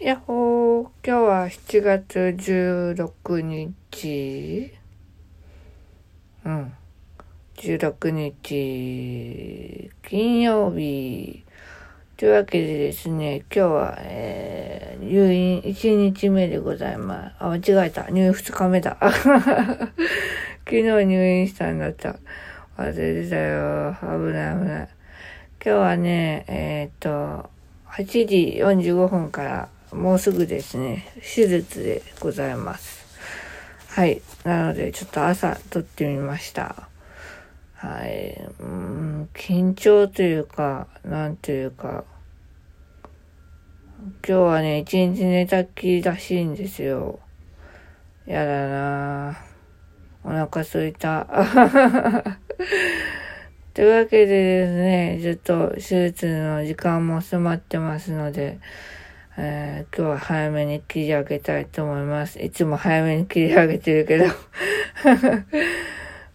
やっほー、今日は7月16日うん。16日、金曜日。というわけでですね、今日は、えー、入院1日目でございます。あ、間違えた。入院2日目だ。昨日入院したんだった。忘れてたよ。危ない危ない。今日はね、えー、っと、8時45分からもうすぐですね、手術でございます。はい。なので、ちょっと朝撮ってみました。はい。うん、緊張というか、なんというか、今日はね、一日寝たっきりらしいんですよ。やだなぁ。お腹すいた。というわけでですね、ちょっと手術の時間も迫ってますので、えー今日は早めに切り上げたいと思います。いつも早めに切り上げてるけど。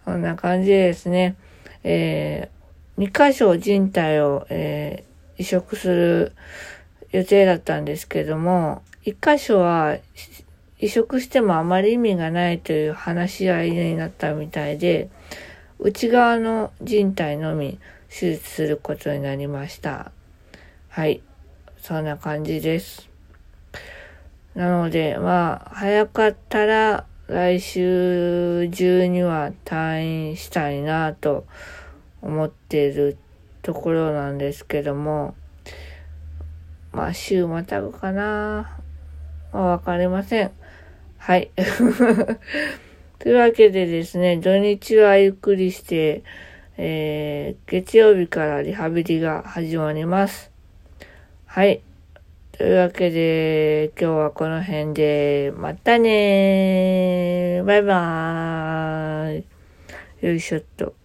こんな感じですね。えー、2箇所人体を、えー移植する予定だったんですけども、1箇所は移植してもあまり意味がないという話し合いになったみたいで、内側の人体のみ手術することになりました。はい。そんな感じです。なので、まあ、早かったら来週中には退院したいなと思っているところなんですけども、まあ、週またぐかな。まあ、わかりません。はい。というわけでですね、土日はゆっくりして、えー、月曜日からリハビリが始まります。はい。というわけで、今日はこの辺で、またねー。バイバーイ。よいしょっと。